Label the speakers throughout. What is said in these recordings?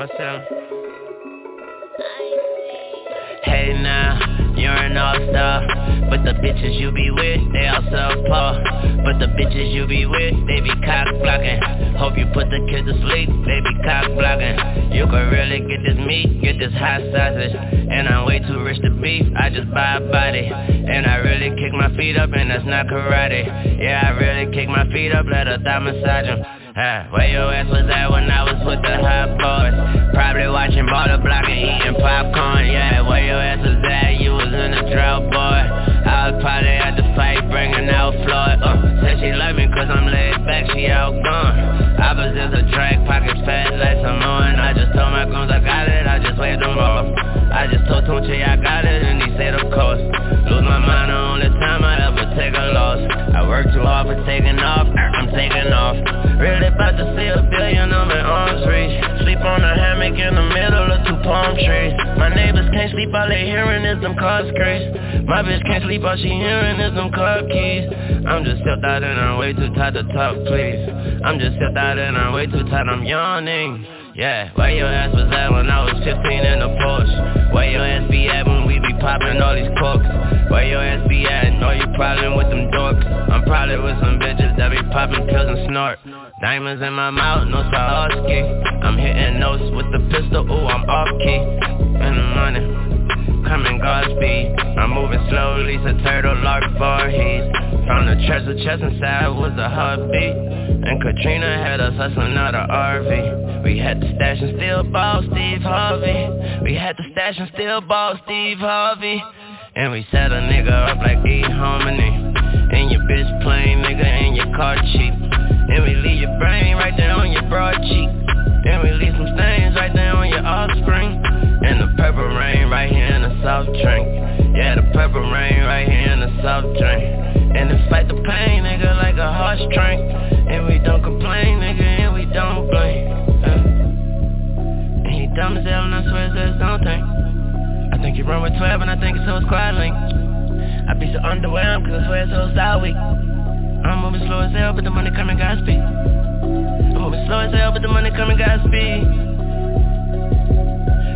Speaker 1: myself. Hey now, you're an all-star But the bitches you be with, they all self-par But the bitches you be with, they be cock-blocking Hope you put the kids to sleep, they be cock-blocking You could really get this meat, get this hot sausage. And I'm way too rich to beef, I just buy a body. And I really kick my feet up and that's not karate. Yeah, I really kick my feet up, let a thigh massage uh, where your ass was at when I was with the hot boys? Probably watching Baller Block and eating popcorn, yeah Where your ass was at? You was in a drought, boy I was probably at the fight bringing out Floyd uh, Said she love me cause I'm laid back, she out gone. I was just a drag, pockets fat like some Samoan I just told my goons I got it, I just waved them off I just told Tunechi I got it and he said of course Lose my mind on the only time I take a loss. I work too hard for taking off, I'm taking off. Really about to see a billion, I'm in arms reach Sleep on a hammock in the middle of two palm trees. My neighbors can't sleep, all they hearing is them cars screech My bitch can't sleep, all she hearing is them car keys. I'm just still out and I'm way too tired to talk, please. I'm just still out and I'm way too tired, I'm yawning yeah, where your ass was at when I was 15 in the Porsche? Where your ass be at when we be popping all these corks? Where your ass be at? Know you problem with them dorks? I'm probably with some bitches that be popping pills and snort. Diamonds in my mouth, no Swarovski. I'm hitting notes with the pistol, ooh, I'm off key. In the money, coming Godspeed I'm moving slowly, so turtle lark Voorhees Found the treasure chest inside was a heartbeat. And Katrina had us hustling out a RV We had to stash and steal ball Steve Harvey. We had to stash and steal ball Steve Harvey. And we set a nigga up like eHarmony And your bitch plain nigga and your car cheap. And we leave your brain right there on your broad cheek And we leave some stains right there on your offspring. And the purple rain right here in the soft drink. Yeah, the purple rain right here in the soft drink. And to fight the pain, nigga, like a heartstring And we don't complain, nigga, and we don't blame dumb as hell and I swear it's his own thing. I think he run with 12 and I think it's so squad link. I be so underwhelmed cause I swear it's so style I'm moving slow as hell but the money coming got speed I'm moving slow as hell but the money coming got speed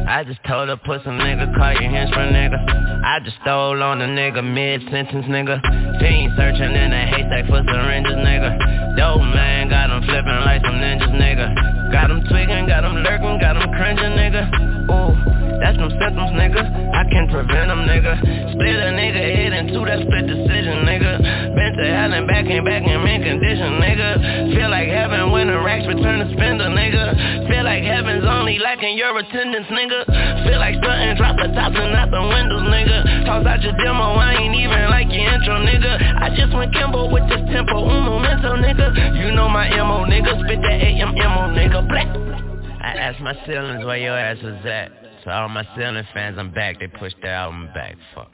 Speaker 1: I just told her some nigga, call your hands for nigga. I just stole on a nigga, mid-sentence nigga. Fiend searching in a haystack for syringes nigga. Dope man, got him flipping like some ninjas nigga. Got him tweaking, got him lurking, got him cringing nigga. Ooh that's them symptoms, nigga. I can prevent them, nigga. Split a nigga head in two, that split decision, nigga. Been to hell and back and back in mint condition, nigga. Feel like heaven when the racks return to spender, nigga. Feel like heaven's only lacking
Speaker 2: your attendance, nigga Feel like stunting, drop the tops and not the windows, nigga Toss out your demo, I ain't even like your intro, nigga I just went Kimbo with this tempo, un momento, nigga You know my MO, nigga, spit that AMMO, nigga, black I asked my ceilings where your ass was at To all my ceiling fans, I'm back, they pushed the album back, fuck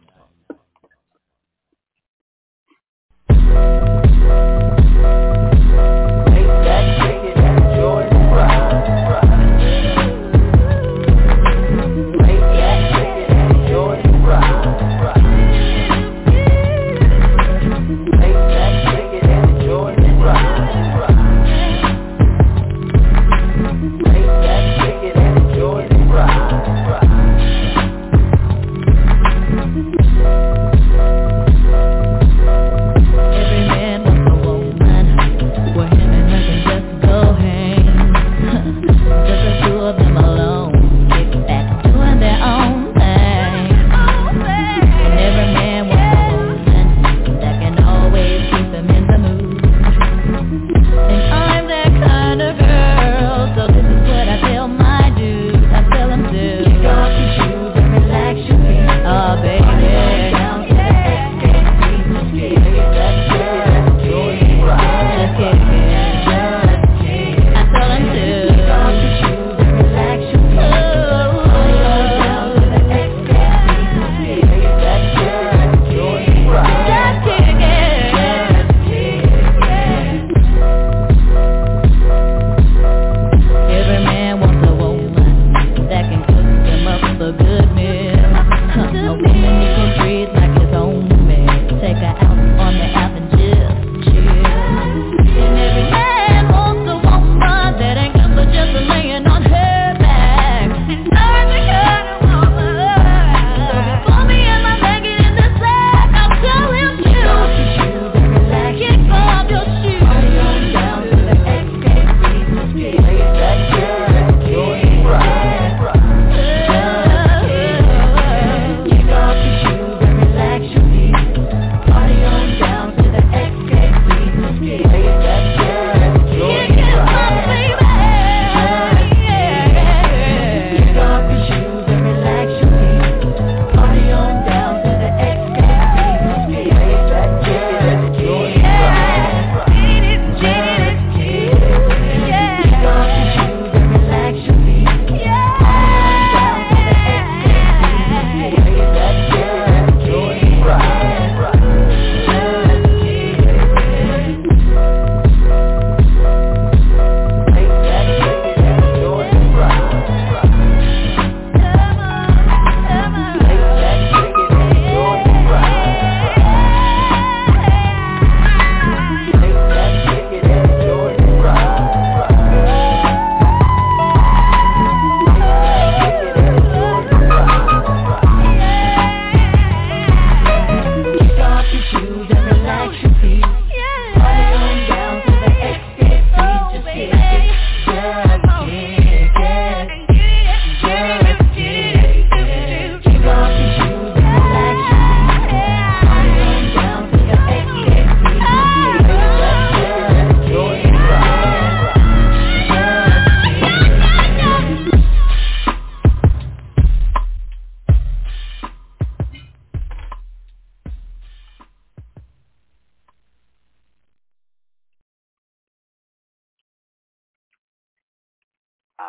Speaker 2: Too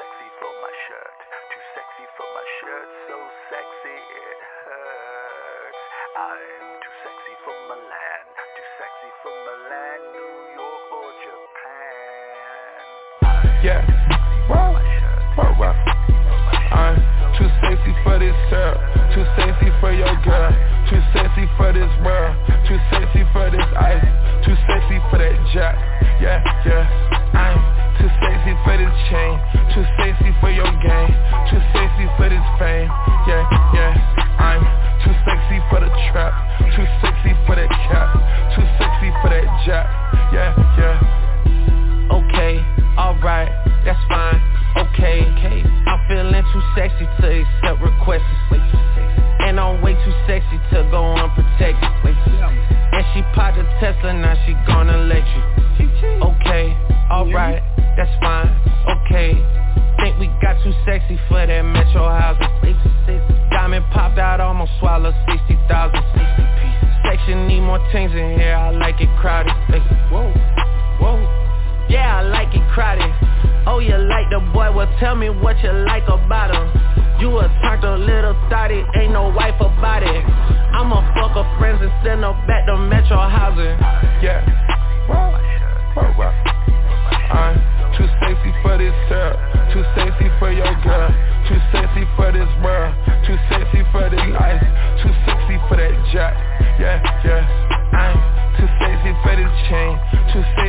Speaker 3: sexy for my shirt, too sexy for my shirt, so sexy it hurts. Too sexy for yeah. I'm too sexy for this shirt. too sexy for your girl, too sexy for this world, too sexy for this ice, too sexy for that jack. Yeah, yeah, I'm too sexy for this chain. Too sexy for your game. Too sexy for this fame. Yeah, yeah. I'm too sexy for the trap. Too sexy for that cap. Too sexy for that jack. Yeah, yeah. Okay, alright, that's fine. Okay, okay. I'm feeling too
Speaker 4: sexy to accept requests. And I'm way too sexy to go unprotected. And she popped a Tesla, now she gonna let
Speaker 3: you Okay, alright that's fine, okay. Think we got too sexy for that metro housing. Diamond popped out, almost swallowed 60,000 Section need more things in here, I like it crowded. Whoa, whoa. Yeah, I like it crowded. Oh, you like the boy, well tell me what you like about him. You a turned little thotty, ain't no wife about it. I'ma fuck her friends and send her back to metro housing. Yeah, whoa, whoa, whoa sexy for this girl, too sexy for your girl, too sexy for this world, too sexy for this life, too sexy for that jack. Yeah, yeah. I'm too sexy for this chain, too sexy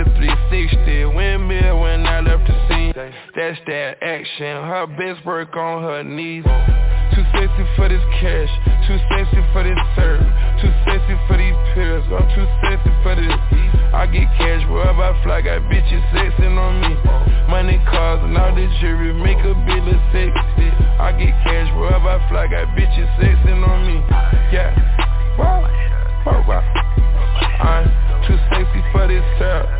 Speaker 3: Hit a 360, windmill when I left the scene. That's that action, her best work on her knees. Too sexy for this cash, too sexy for this serve Too sexy for these pills, I'm too sexy for this I get cash wherever I fly, got bitches sexing on me. Money, cars, and all this jewelry make a bill of sexy I get cash wherever I fly, got bitches sexing on me. Yeah, wow, wow, wow I'm too sexy for this girl,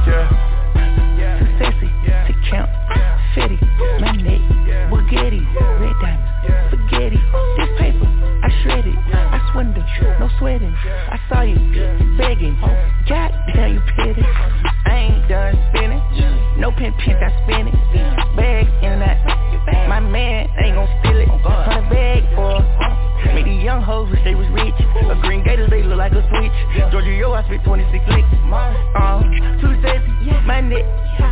Speaker 5: I saw you begging. God damn, you petty. I ain't done spinning. No pin pin, I spin it. Bag in that. My man ain't gon' steal it. Hundred bag for. Made these young hoes wish they was rich. A green gators, they look like a switch. Georgia, yo, I spit 26 licks. Uh, too sexy,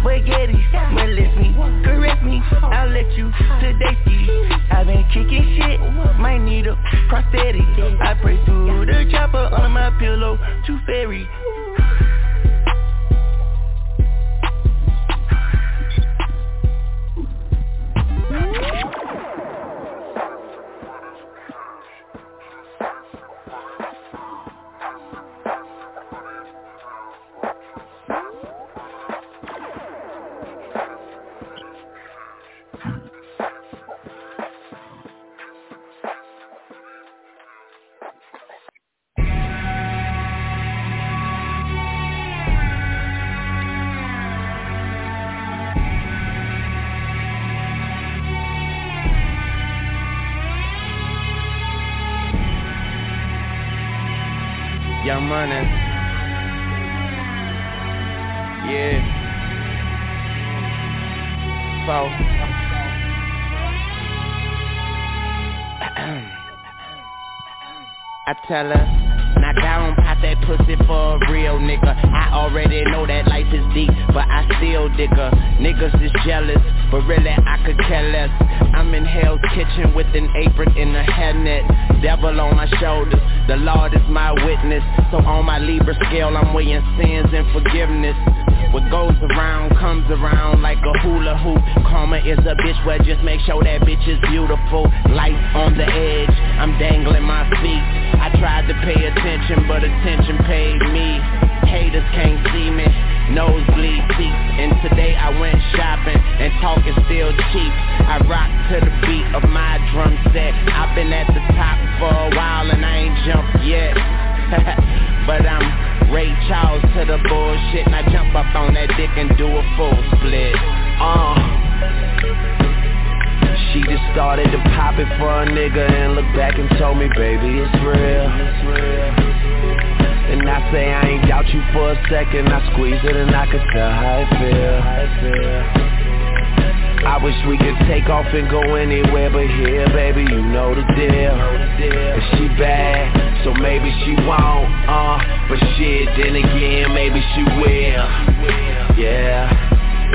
Speaker 5: spaghetti. Molest me, correct me, I'll let you today see. I've been kicking shit, might need a prosthetic. I pray through the chopper under my pillow, too fairy. Tell her, knock down, pop that pussy for a real nigga. I already know that life is deep, but I still dig her. Niggas is jealous, but really I could care less. I'm in Hell's Kitchen with an apron and a hairnet. Devil on my shoulders, the Lord is my witness. So on my Libra scale, I'm weighing sins and forgiveness. What goes around comes around like a hula hoop Karma is a bitch, well just make sure that bitch is beautiful Life on the edge, I'm dangling my feet tried to pay attention, but attention paid me. Haters can't see me, nosebleed seats And today I went shopping, and talk is still cheap. I rock to the beat of my drum set. I've been at the top for a while and I ain't jumped yet. But I'm Ray Charles to the bullshit. And I jump up on that dick and do a full split. Uh she just started to pop it for a nigga and look back and told me, baby, it's real. And I say I ain't doubt you for a second. I squeeze it and I could tell how it feel. I wish we could take off and go anywhere but here, baby, you know the deal. Is she bad?
Speaker 6: so maybe she won't, uh But shit, then again, maybe she will Yeah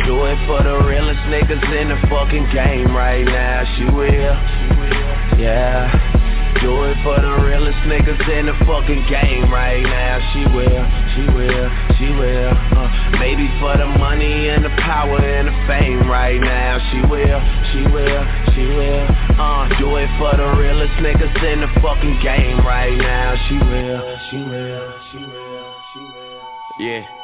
Speaker 6: Do it for the realest niggas in the fucking game right now, she will Yeah do it for the realest niggas in the fucking game right now. She will, she will, she will. Uh, maybe for the money and the power and the fame right now. She will, she will, she will. Uh, do it for the realest niggas in the fucking game right now. She will, she will, she will, she will.
Speaker 5: Yeah.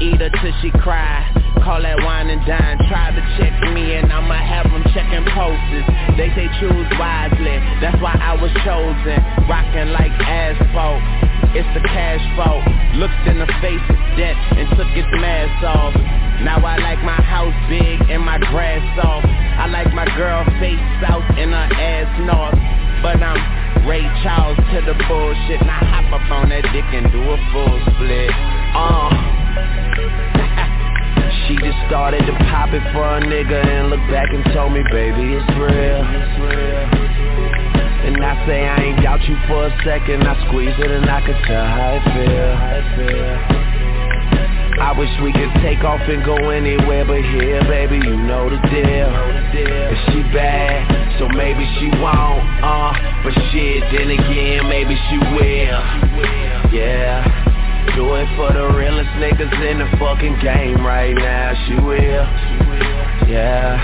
Speaker 5: Eat her till she cry. Call that wine and dine. Try to check me and I'ma have them checking posters. They say choose wisely. That's why I was chosen. Rockin' like asphalt. It's the cash flow. Looked in the face of death And took its mask off. Now I like my house big and my grass soft. I like my girl face south and her ass north. But I'm Ray Charles to the bullshit. Now hop up on that dick and do a full split. Uh
Speaker 6: she just started to pop it for a nigga and look back and told me, baby, it's real. And I say I ain't doubt you for a second. I squeeze it and I could tell how it feel. I wish we could take off and go anywhere but here, baby, you know the deal. If she bad, so maybe she won't, uh, but shit, then again, maybe she will. Yeah. Do it for the realest niggas in the fucking game right now. She will, yeah.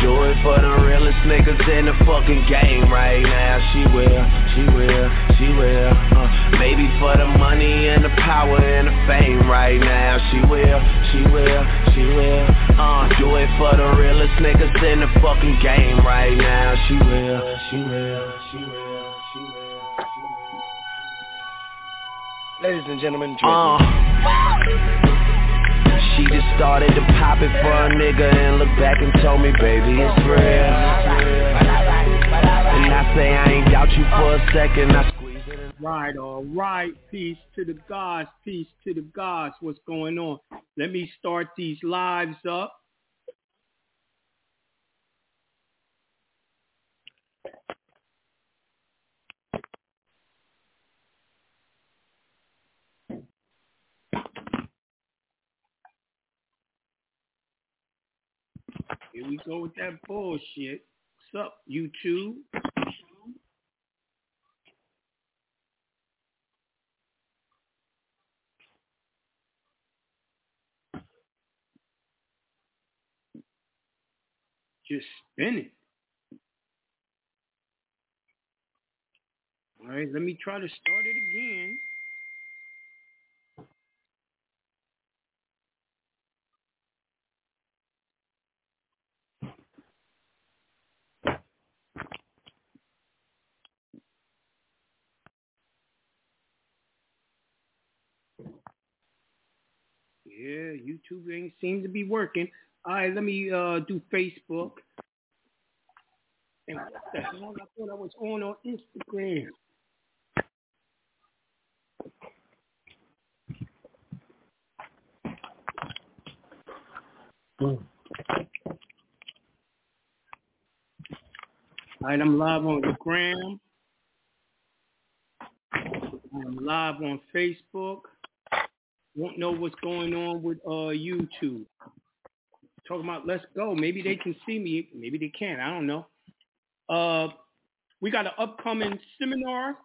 Speaker 6: Do it for the realest niggas in the fucking game right now. She will, she will, she will. Uh, maybe for the money and the power and the fame right now. She will, she will, she will. Uh, do it for the realest niggas in the fucking game right now. She will, she will, she will.
Speaker 4: Ladies and gentlemen, uh,
Speaker 6: She just started to pop it for a nigga and look back and told me, baby, it's real. And I say I ain't doubt you for a second. I squeeze it in.
Speaker 7: Right, all right. Peace to the gods. Peace to the gods. What's going on? Let me start these lives up. Here we go with that bullshit. What's up, YouTube? Just spinning. All right, let me try to start it again. Yeah, YouTube ain't seem to be working. All right, let me uh, do Facebook. And what the hell? I thought I was on on Instagram. All right, I'm live on the gram. I'm live on Facebook won't know what's going on with uh YouTube. Talking about let's go. Maybe they can see me. Maybe they can't. I don't know. Uh, we got an upcoming seminar,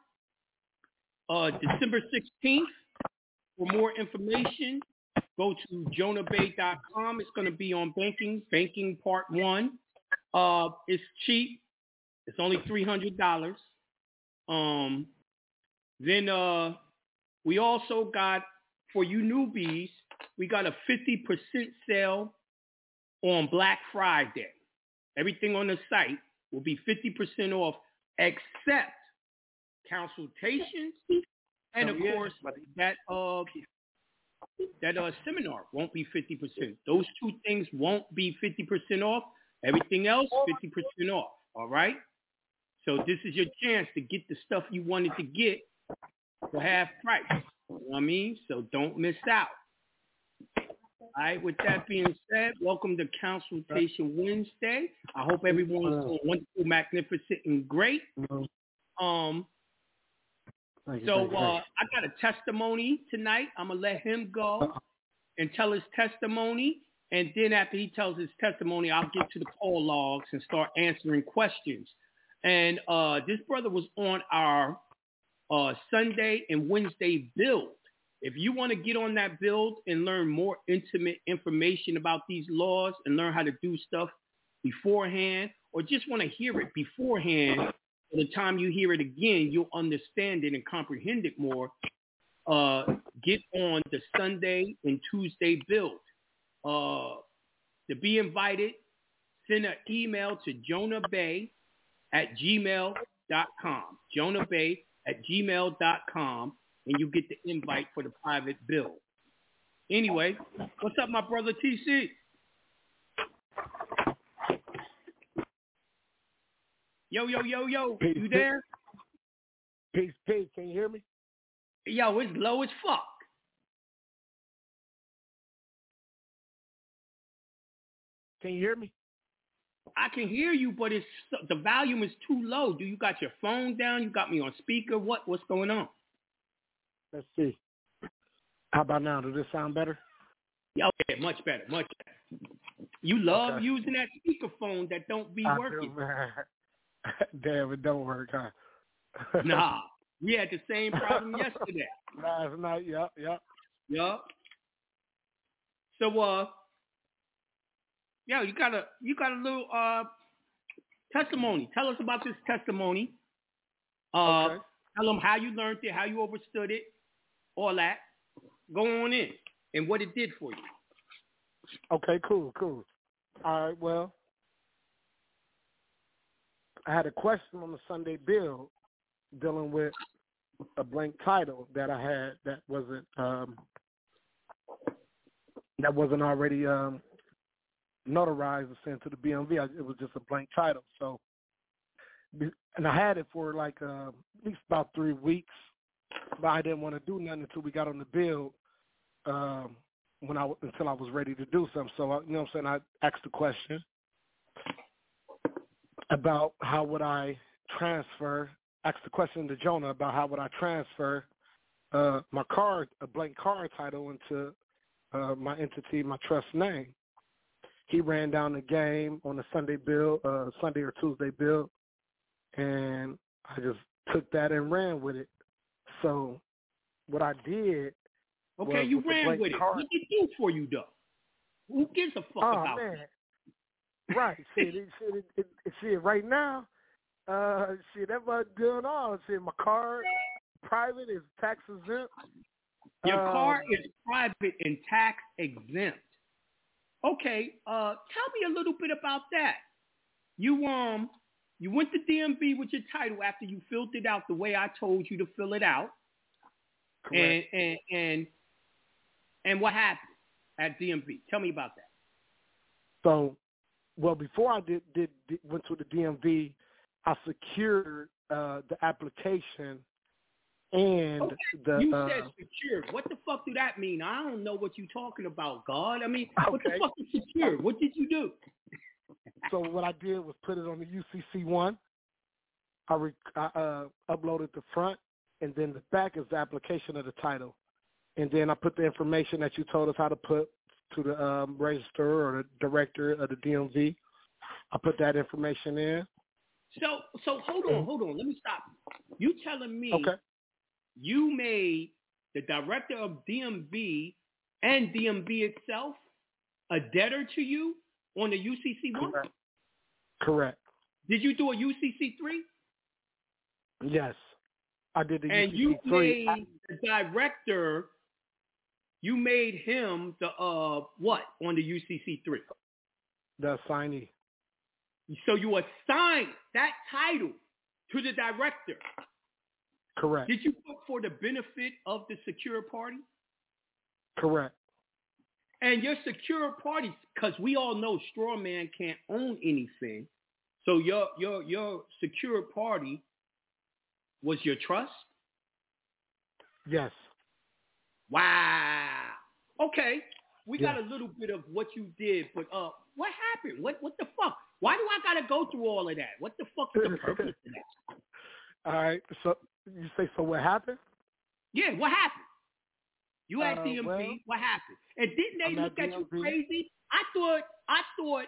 Speaker 7: uh, December 16th. For more information, go to jonahbey.com. It's going to be on banking, banking part one. Uh, it's cheap. It's only $300. Um, then uh, we also got for you newbies, we got a 50% sale on Black Friday. Everything on the site will be 50% off except consultations and of course that uh that uh, seminar won't be 50%. Those two things won't be 50% off. Everything else, 50% off. All right? So this is your chance to get the stuff you wanted to get for half price. You know what I mean? So don't miss out. All right, with that being said, welcome to Consultation Wednesday. I hope everyone's doing wonderful, magnificent, and great. Um, so uh, I got a testimony tonight. I'm gonna let him go and tell his testimony, and then after he tells his testimony, I'll get to the call logs and start answering questions. And uh, this brother was on our uh, Sunday and Wednesday build. If you want to get on that build and learn more intimate information about these laws and learn how to do stuff beforehand, or just want to hear it beforehand, by the time you hear it again, you'll understand it and comprehend it more. Uh, get on the Sunday and Tuesday build. Uh, to be invited, send an email to Jonah Bey at gmail.com. Jonah Bey at gmail.com and you get the invite for the private build. Anyway, what's up, my brother TC? Yo, yo, yo, yo,
Speaker 8: Peace,
Speaker 7: you there?
Speaker 8: Peace, peace. Can you hear me?
Speaker 7: Yo, it's low as fuck.
Speaker 8: Can you hear me?
Speaker 7: I can hear you, but it's the volume is too low. Do you got your phone down? You got me on speaker? What? What's going on?
Speaker 8: Let's see. How about now? Does this sound better?
Speaker 7: Yeah, okay, much better, much better. You love
Speaker 8: Okay.
Speaker 7: using that speakerphone that don't be
Speaker 8: I do,
Speaker 7: working.
Speaker 8: man. Damn, it don't work, huh?
Speaker 7: Nah, we had the same problem yesterday.
Speaker 8: Last night, yep, yep.
Speaker 7: yep. So uh yeah, you got a you got a little uh testimony. Tell us about this testimony. Uh
Speaker 8: Okay.
Speaker 7: tell them how you learned it, how you understood it, all that. Go on in and what it did for you.
Speaker 8: Okay, cool, cool. All right, well, I had a question on the Sunday bill dealing with a blank title that I had that wasn't um that wasn't already um notarized and sent to the BMV. I, it was just a blank title. So and I had it for like uh, at least about three weeks, but I didn't want to do nothing until we got on the bill. Um, when I until I was ready to do something. So I, you know what I'm saying. I asked the question about how would I transfer. Asked the question to Jonah about how would I transfer uh, my card, a blank card title into uh, my entity, my trust name. He ran down the game on the Sunday bill, uh, Sunday or Tuesday bill, and I just took that and ran with it. So what I did
Speaker 7: Okay, you ran with it.
Speaker 8: card-
Speaker 7: What did it do for you though? Who gives a fuck
Speaker 8: oh
Speaker 7: about
Speaker 8: man,
Speaker 7: it?
Speaker 8: right? See, it, see, it, see, right now, uh, see that was doing all. See, my car private is tax exempt.
Speaker 7: Your
Speaker 8: Um,
Speaker 7: car is private and tax exempt. Okay, uh, tell me a little bit about that. You um, you went to DMV with your title after you filled it out the way I told you to fill it out, and
Speaker 8: correct.
Speaker 7: and and and what happened at DMV? Tell me about that.
Speaker 8: So, well, before I did, did, did went to the DMV, I secured uh, the application and
Speaker 7: Okay,
Speaker 8: the.
Speaker 7: you
Speaker 8: uh,
Speaker 7: said secured. What the fuck do that mean? I don't know what you're talking about, God. I mean, what the fuck is secured? What did you do?
Speaker 8: so what I did was put it on the UCC one. I, re- I uh, uploaded the front, and then the back is the application of the title, and then I put the information that you told us how to put to the um, register or the director of the DMV. I put that information in.
Speaker 7: So so hold on, hold on. Let me stop. You telling me
Speaker 8: Okay.
Speaker 7: You made the director of DMV and DMV itself a debtor to you on the UCC one?
Speaker 8: Correct. Correct.
Speaker 7: Did you do a UCC three?
Speaker 8: Yes. I did the
Speaker 7: And
Speaker 8: UCC
Speaker 7: you
Speaker 8: three.
Speaker 7: made the director. You made him the uh what on the UCC three?
Speaker 8: the assignee.
Speaker 7: So you assigned that title to the director.
Speaker 8: Correct.
Speaker 7: Did you put for the benefit of the secure party?
Speaker 8: Correct.
Speaker 7: And your secure party, because we all know straw man can't own anything. So your your your secure party was your trust?
Speaker 8: Yes.
Speaker 7: Wow. Okay. We got a little bit of what you did, but uh what happened? What what the fuck? Why do I gotta go through all of that? What the fuck is the purpose of that?
Speaker 8: All right. So you say so what happened?
Speaker 7: Yeah, what happened? You had
Speaker 8: Uh,
Speaker 7: DMV.
Speaker 8: well,
Speaker 7: what happened? And didn't they
Speaker 8: I'm
Speaker 7: look
Speaker 8: at
Speaker 7: at you crazy? I thought I thought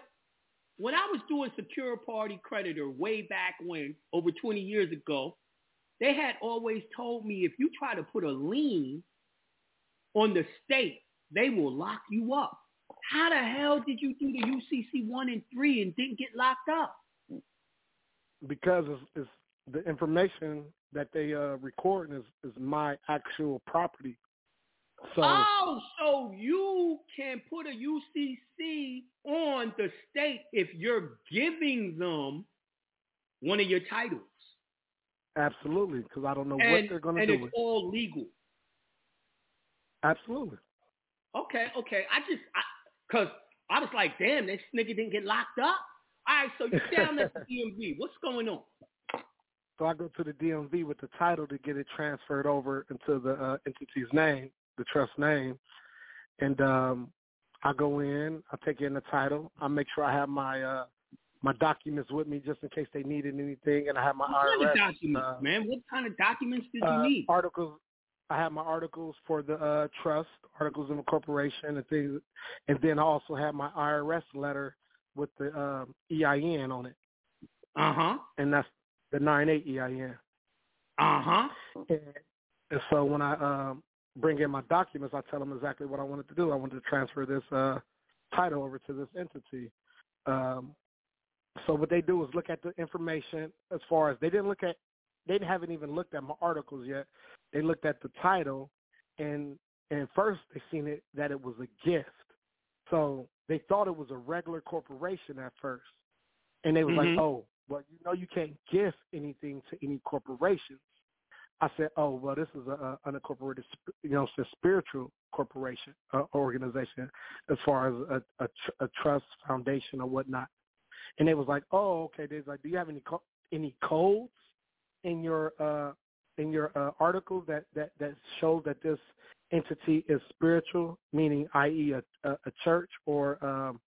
Speaker 7: when I was doing secure party creditor way back when, over 20 years ago, they had always told me if you try to put a lien on the state, they will lock you up. How the hell did you do the UCC one and three and didn't get locked up?
Speaker 8: Because it's, it's the information that they uh recording is is my actual property. So
Speaker 7: Oh, so you can put a UCC on the state if you're giving them one of your titles.
Speaker 8: absolutely, because I don't know
Speaker 7: and
Speaker 8: what they're going to do.
Speaker 7: and it's
Speaker 8: With.
Speaker 7: all legal.
Speaker 8: Absolutely.
Speaker 7: Okay, okay. I just, cause I was like, damn, this nigga didn't get locked up. All right, so you're down at the DMV. What's going on?
Speaker 8: So I go to the DMV with the title to get it transferred over into the uh, entity's name, the trust name, and um, I go in. I take in the title. I make sure I have my uh, my documents with me just in case they needed anything, and I have my
Speaker 7: What kind of
Speaker 8: IRS
Speaker 7: documents,
Speaker 8: uh,
Speaker 7: man? What kind of documents did you
Speaker 8: uh,
Speaker 7: need?
Speaker 8: articles. I have my articles for the uh, trust, articles of incorporation, and things, and then I also have my IRS letter with the um, EIN on it,
Speaker 7: Uh huh.
Speaker 8: and that's the nine eight EIN.
Speaker 7: Uh huh.
Speaker 8: And, and so when I um, bring in my documents, I tell them exactly what I wanted to do. I wanted to transfer this uh, title over to this entity. Um, so what they do is look at the information as far as they didn't look at, they haven't even looked at my articles yet. They looked at the title, and and first they seen it that it was a gift. So they thought it was a regular corporation at first, and they was
Speaker 7: Mhm.
Speaker 8: like, oh, well, you know, you can't gift anything to any corporations. I said, oh, well, this is a, a unincorporated, you know, spiritual corporation uh, organization as far as a, a, tr- a trust foundation or whatnot. And they was like, oh, okay. They was like, do you have any co- any codes in your uh, in your uh, articles that that that show that this entity is spiritual, meaning, i.e., a, a, a church or um,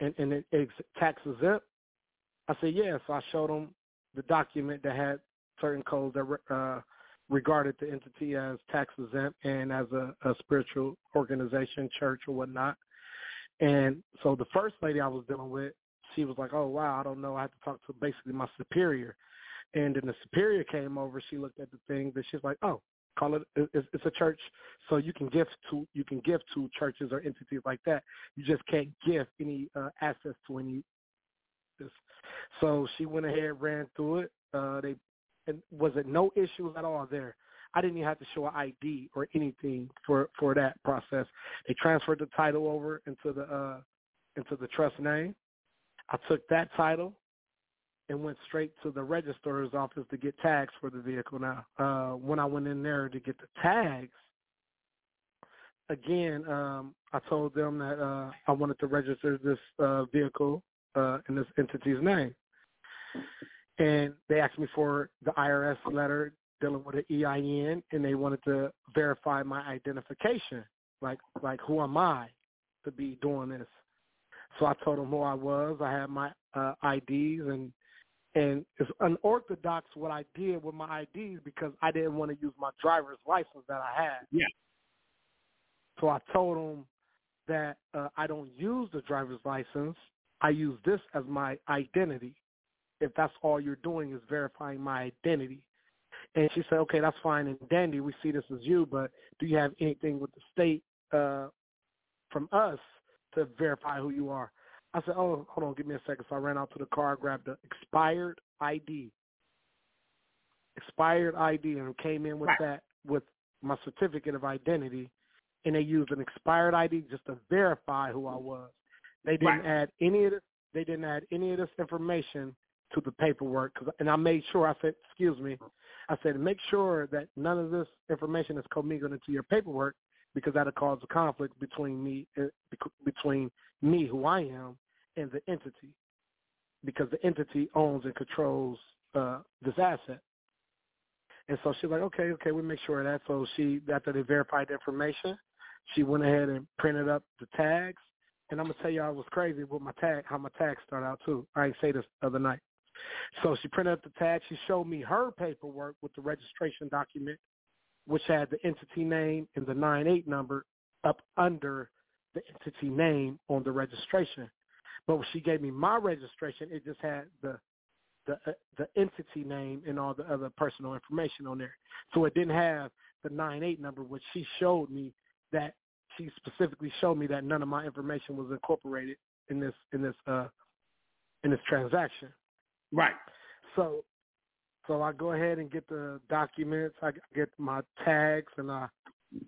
Speaker 8: and and it, it's tax exempt? I said, yeah. So I showed them the document that had certain codes that uh, regarded the entity as tax exempt and as a, a spiritual organization, church or whatnot. And so the first lady I was dealing with, she was like, "Oh wow, I don't know. I had to talk to basically my superior." And then the superior came over. She looked at the thing, but she's like, "Oh, call it. It's, a church, so you can give to you can give to churches or entities like that. You just can't give any uh, access to any." So she went ahead, ran through it. Uh, they and was it no issues at all there. I didn't even have to show an ID or anything for for that process. They transferred the title over into the uh into the trust name. I took that title and went straight to the registrar's office to get tags for the vehicle now. Uh when I went in there to get the tags, again, um I told them that uh I wanted to register this uh vehicle uh in this entity's name. And they asked me for the IRS letter dealing with an EIN and they wanted to verify my identification. Like like who am I to be doing this? So I told them who I was. I had my uh, IDs and and it's unorthodox what I did with my IDs because I didn't want to use my driver's license that I had.
Speaker 7: Yeah.
Speaker 8: So I told them that uh, I don't use the driver's license. I use this as my identity. If that's all you're doing is verifying my identity. And she said, okay, that's fine and dandy. We see this as you, but do you have anything with the state uh, from us to verify who you are? I said, oh, hold on, give me a second. So I ran out to the car, grabbed the expired ID, expired ID, and came in with
Speaker 7: Right.
Speaker 8: that with my certificate of identity. And they used an expired ID just to verify who I was. They didn't
Speaker 7: Right.
Speaker 8: add any of this. They didn't add any of this information to the paperwork. Cause, and I made sure. I said, "Excuse me," I said, "Make sure that none of this information is commingled into your paperwork because that'll cause a conflict between me uh, between me who I am and the entity because the entity owns and controls uh, this asset. And so she's like, okay, okay, we make sure of that. So she, after they verified the information, she went ahead and printed up the tags. And I'm gonna tell I was crazy with my tag, how my tags start out too. I ain't say this the other night. So she printed up the tag. She showed me her paperwork with the registration document, which had the entity name and the nine eight number up under the entity name on the registration. But when she gave me my registration, it just had the the uh, the entity name and all the other personal information on there. So it didn't have the nine eight number, which she showed me that she specifically showed me that none of my information was incorporated in this in this uh in this transaction.
Speaker 7: Right.
Speaker 8: So so I go ahead and get the documents, I get my tags and I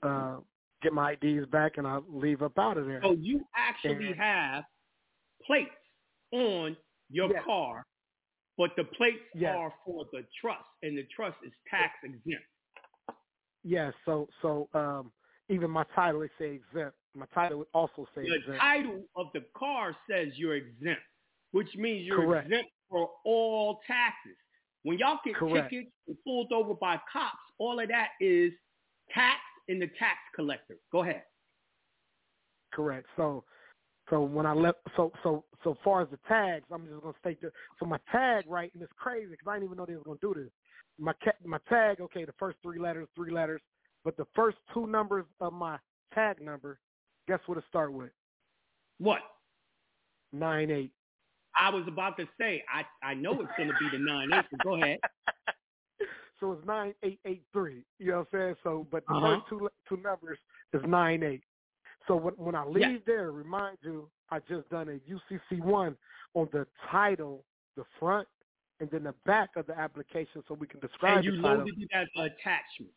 Speaker 8: uh get my IDs back and I leave up out of there.
Speaker 7: So you actually and, have plates on your
Speaker 8: yes.
Speaker 7: car, but the plates
Speaker 8: yes.
Speaker 7: are for the trust, and the trust is tax exempt.
Speaker 8: Yes. So so um, even my title it say exempt. My title would also say exempt.
Speaker 7: the
Speaker 8: exempt.
Speaker 7: title of the car says you're exempt, which means you're
Speaker 8: Correct.
Speaker 7: exempt for all taxes. When y'all get
Speaker 8: Correct.
Speaker 7: tickets and pulled over by cops, all of that is tax in the tax collector. Go ahead.
Speaker 8: Correct. So so when I left, so so so far as the tags, I'm just gonna state that. So my tag, right, and it's crazy because I didn't even know they was gonna do this. My my tag, okay, the first three letters, three letters, but the first two numbers of my tag number, guess what it start with?
Speaker 7: What?
Speaker 8: Nine eight.
Speaker 7: I was about to say, I I know it's gonna be the nine eight. But go ahead.
Speaker 8: so it's nine eight eight three. You know what I'm saying? So, but the
Speaker 7: uh-huh.
Speaker 8: first two two numbers is nine eight. So when, when I leave
Speaker 7: yeah.
Speaker 8: there, remind you, I just done a UCC one on the title, the front, and then the back of the application, so we can describe.
Speaker 7: And you loaded an attachment.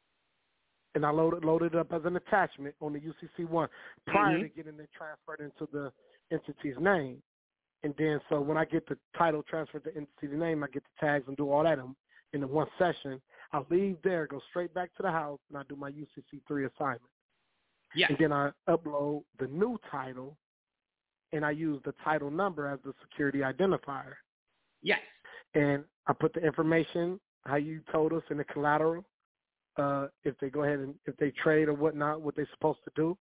Speaker 8: And I loaded loaded it up as an attachment on the UCC one prior
Speaker 7: mm-hmm.
Speaker 8: to getting it transferred into the entity's name. And then so when I get the title transferred to the entity's name, I get the tags and do all that in, in the one session. I leave there, go straight back to the house, and I do my UCC three assignment.
Speaker 7: Yes.
Speaker 8: And then I upload the new title, and I use the title number as the security identifier.
Speaker 7: Yes.
Speaker 8: And I put the information how you told us in the collateral. Uh, if they go ahead and if they trade or whatnot, what they're supposed to do.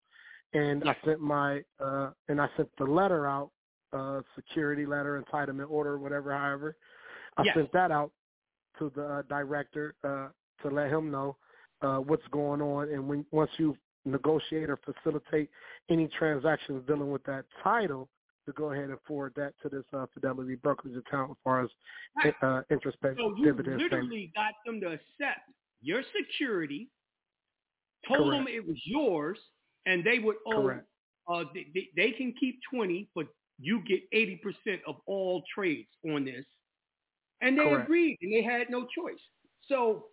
Speaker 8: And
Speaker 7: yes.
Speaker 8: I sent my uh, and I sent the letter out, uh, security letter, entitlement order, whatever. However, I
Speaker 7: yes.
Speaker 8: sent that out to the uh, director uh, to let him know uh, what's going on. And when once you negotiate or facilitate any transactions dealing with that title to go ahead and forward that to this uh, Fidelity brokerage account as far as uh, interest paid
Speaker 7: so you
Speaker 8: dividends.
Speaker 7: literally got them to accept your security, told
Speaker 8: Correct.
Speaker 7: them it was yours, and they would owe.
Speaker 8: Correct.
Speaker 7: Uh, they, they, can keep twenty, but you get eighty percent of all trades on this, and they
Speaker 8: Correct.
Speaker 7: agreed, and they had no choice. So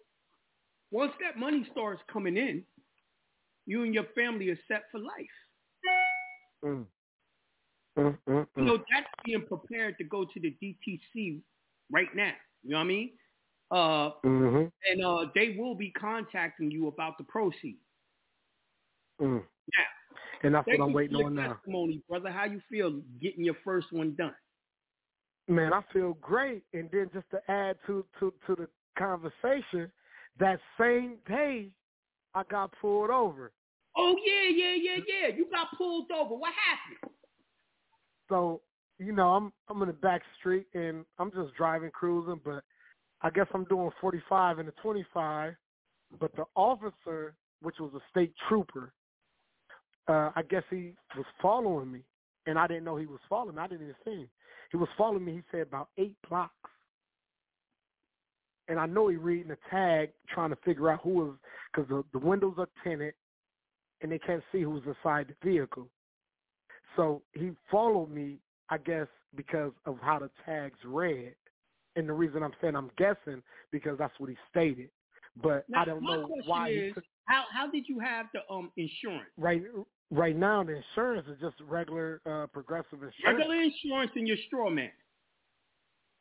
Speaker 7: once that money starts coming in, you and your family are set for life.
Speaker 8: Mm. Mm, mm,
Speaker 7: You know, that's being prepared to go to the DTC right now. You know what I mean? Uh,
Speaker 8: mm-hmm.
Speaker 7: and uh, they will be contacting you about the proceeds.
Speaker 8: Mm.
Speaker 7: Now,
Speaker 8: and that's what I'm waiting on now.
Speaker 7: testimony, brother. How you feel getting your first one done?
Speaker 8: Man, I feel great. And then just to add to to to the conversation, that same day I got pulled over.
Speaker 7: Oh yeah, yeah, yeah, yeah. You got pulled over. What happened?
Speaker 8: So, you know, I'm I'm in the back street and I'm just driving, cruising, but I guess I'm doing 45 and a 25. But the officer, which was a state trooper, uh, I guess he was following me, and I didn't know he was following me. I didn't even see him. He was following me. He said about eight blocks, and I know he reading the tag, trying to figure out who was because the, the windows are tinted, and they can't see who's inside the vehicle. So he followed me, I guess, because of how the tags read. And the reason I'm saying I'm guessing because that's what he stated. But
Speaker 7: now,
Speaker 8: I don't know why
Speaker 7: is,
Speaker 8: he took
Speaker 7: how how did you have the um insurance?
Speaker 8: right right now the insurance is just regular uh progressive insurance.
Speaker 7: Regular insurance in your straw man.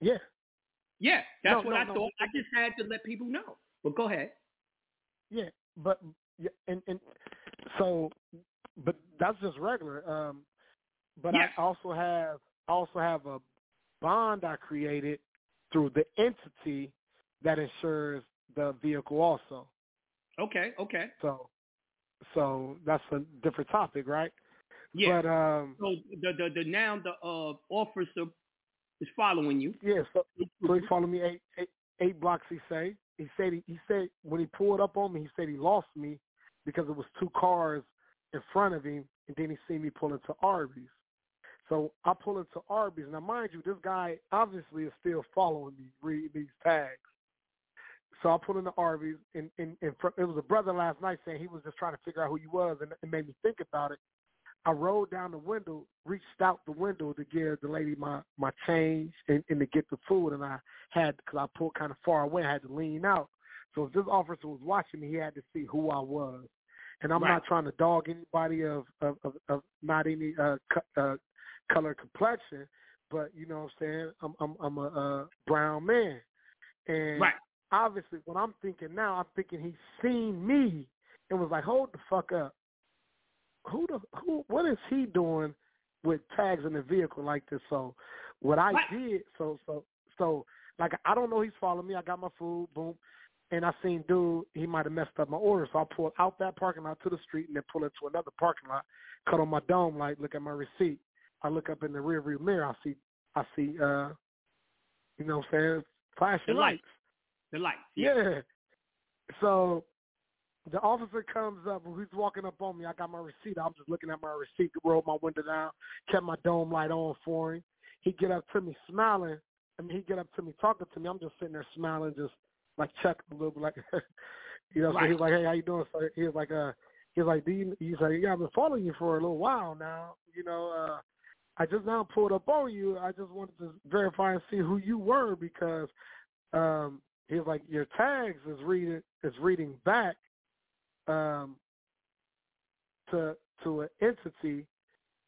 Speaker 8: Yeah.
Speaker 7: Yeah, that's
Speaker 8: No,
Speaker 7: what
Speaker 8: no,
Speaker 7: I
Speaker 8: no.
Speaker 7: thought. I just had to let people know. But go ahead.
Speaker 8: Yeah. But yeah, and and So, but that's just regular. Um, but
Speaker 7: yes.
Speaker 8: I also have also have a bond I created through the entity that insures the vehicle also.
Speaker 7: Okay, okay.
Speaker 8: So so that's a different topic, right?
Speaker 7: Yeah.
Speaker 8: But um
Speaker 7: so the the, the now the uh officer is following you.
Speaker 8: Yeah, so, so he followed me eight, eight eight blocks he say. He said he, he said when he pulled up on me, he said he lost me because it was two cars in front of him and then he seen me pull into Arby's. So I pull into Arby's. Now, mind you, this guy obviously is still following me, reading these tags. So I pull into Arby's, and, and, and it was a brother last night saying he was just trying to figure out who you was, and it made me think about it. I rolled down the window, reached out the window to give the lady my my change and, and to get the food, and I had because I pulled kind of far away, I had to lean out. So if this officer was watching me, he had to see who I was. And I'm
Speaker 7: right.
Speaker 8: not trying to dog anybody of of of, of not any uh, uh color complexion, but you know what I'm saying? I'm I'm I'm a, brown man. And
Speaker 7: right.
Speaker 8: obviously what I'm thinking now, I'm thinking he's seen me and was like, Hold the fuck up. Who the who what is he doing with tags in the vehicle like this? So what I
Speaker 7: what?
Speaker 8: did so so so like I don't know he's following me. I got my food, boom. And I seen dude, he might have messed up my order. So I pulled out that parking lot to the street and then pull into another parking lot, cut on my dome light, look at my receipt. I look up in the rearview mirror, I see I see uh you know what I'm saying, flashing
Speaker 7: the
Speaker 8: lights.
Speaker 7: The lights.
Speaker 8: Yeah. yeah. So the officer comes up and he's walking up on me. I got my receipt. I'm just looking at my receipt, rolled my window down, kept my dome light on for him. He get up to me smiling. I mean, he get up to me talking to me. I'm just sitting there smiling, just like chuckling a little bit, like you know.
Speaker 7: Right.
Speaker 8: So he's like, "Hey, how you doing?" So he was like, "Uh." He's like, "Do you?" He's like, "Yeah, I've been following you for a little while now. You know, uh, I just now pulled up on you. I just wanted to verify and see who you were because um he was like your tags is reading is reading back um to to an entity,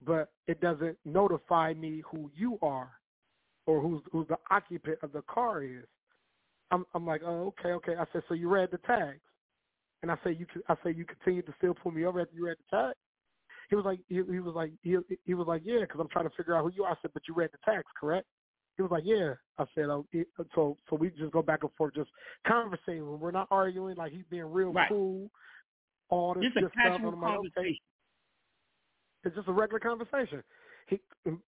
Speaker 8: but it doesn't notify me who you are or who's who's the occupant of the car is. I'm I'm like, oh okay, okay. I said, so you read the tags, and I say you I say you continue to still pull me over after you read the tags. He was like, he, he was like, he, he was like, yeah, because I'm trying to figure out who you are. I said, but you read the text, correct? He was like, yeah. I said, oh, it, so so we just go back and forth, just conversating. We're not arguing. Like he's being real
Speaker 7: right.
Speaker 8: cool. All this,
Speaker 7: just a
Speaker 8: this
Speaker 7: casual
Speaker 8: stuff. I'm like,
Speaker 7: conversation.
Speaker 8: It's just a regular conversation. He,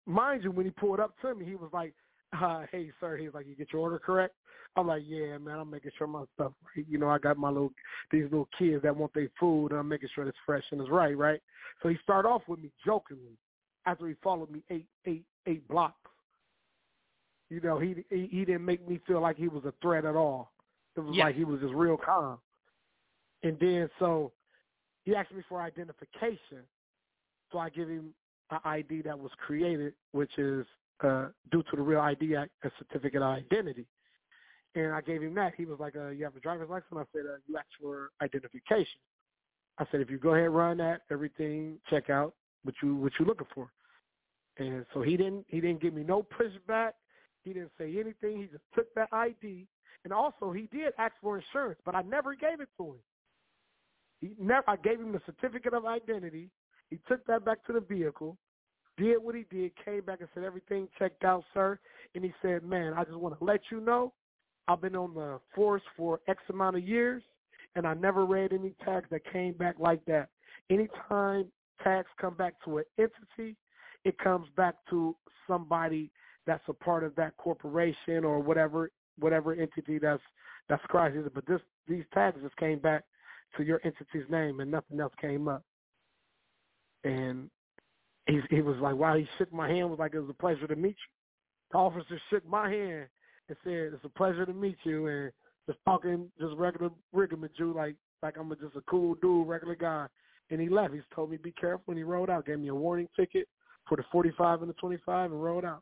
Speaker 8: mind you, when he pulled up to me, he was like, uh, "Hey, sir," he's like, "You get your order correct?" I'm like, "Yeah, man, I'm making sure my stuff right. You know, I got my little these little kids that want their food, and I'm making sure it's fresh and it's right, right." So he started off with me jokingly after he followed me eight, eight, eight blocks. You know, he he, he didn't make me feel like he was a threat at all. It was
Speaker 7: Yeah.
Speaker 8: like he was just real calm. And then so he asked me for identification. So I give him an ID that was created, which is uh, due to the Real ID Act, a certificate of identity. And I gave him that. He was like, uh, "You have a driver's license?" I said, uh, "You asked for identification." I said, "If you go ahead and run that, everything check out what you what you looking for." And so he didn't he didn't give me no pushback. He didn't say anything. He just took that ID. And also, he did ask for insurance, but I never gave it to him. He never. I gave him the certificate of identity. He took that back to the vehicle, did what he did, came back and said everything checked out, sir. And he said, "Man, I just want to let you know, I've been on the force for X amount of years, and I never read any tags that came back like that. Anytime tags come back to an entity, it comes back to somebody that's a part of that corporation or whatever whatever entity that's that's crisis. But this these tags just came back to your entity's name and nothing else came up. And he he was like, wow, he shook my hand, was like it was a pleasure to meet you. The officer shook my hand and said, It's a pleasure to meet you and just talking just regular rigmarole like like I'm a, just a cool dude, regular guy. And he left. He's told me be careful and he rode out, gave me a warning ticket for the forty five and the twenty five and rode out.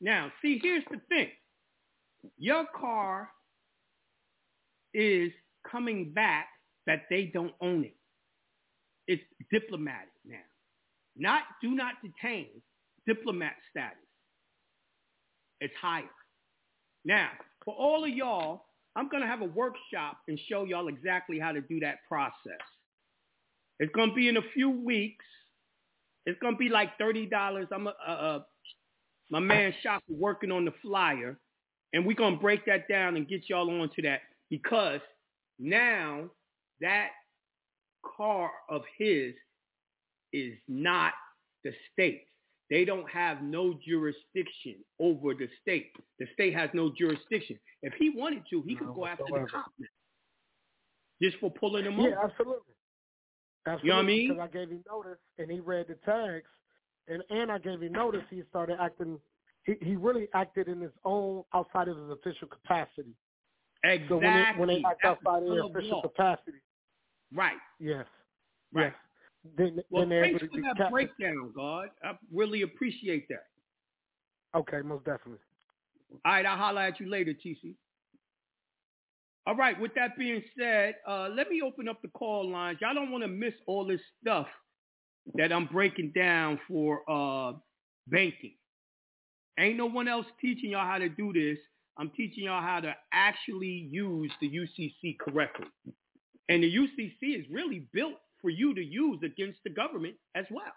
Speaker 7: Now, see, here's the thing. Your car is coming back that they don't own it. It's diplomatic now. Not do not detain, diplomat status. It's higher. Now, for all of y'all, I'm going to have a workshop and show y'all exactly how to do that process. It's gonna be in a few weeks. It's gonna be like thirty dollars. I'm a, uh, uh, my man Shaka working on the flyer, and we're gonna break that down and get y'all onto that because now that car of his is not the state. They don't have no jurisdiction over the state. The state has no jurisdiction. If he wanted to, he could go after the cop just for pulling them
Speaker 8: yeah, over. Yeah, absolutely. Absolutely.
Speaker 7: You know what I mean?
Speaker 8: Because I gave him notice and he read the tags, and and I gave him notice. He started acting. He he really acted in his own outside of his official capacity.
Speaker 7: Exactly.
Speaker 8: So when they, when they act outside of their official capacity.
Speaker 7: Right.
Speaker 8: Yes.
Speaker 7: Right.
Speaker 8: Yes. Then,
Speaker 7: well,
Speaker 8: then
Speaker 7: thanks for that breakdown, God. I really appreciate that.
Speaker 8: Okay, most definitely.
Speaker 7: All right, I'll holler at you later, TC. All right, with that being said, uh, let me open up the call lines. Y'all don't want to miss all this stuff that I'm breaking down for uh, banking. Ain't no one else teaching y'all how to do this. I'm teaching y'all how to actually use the UCC correctly. And the UCC is really built for you to use against the government as well.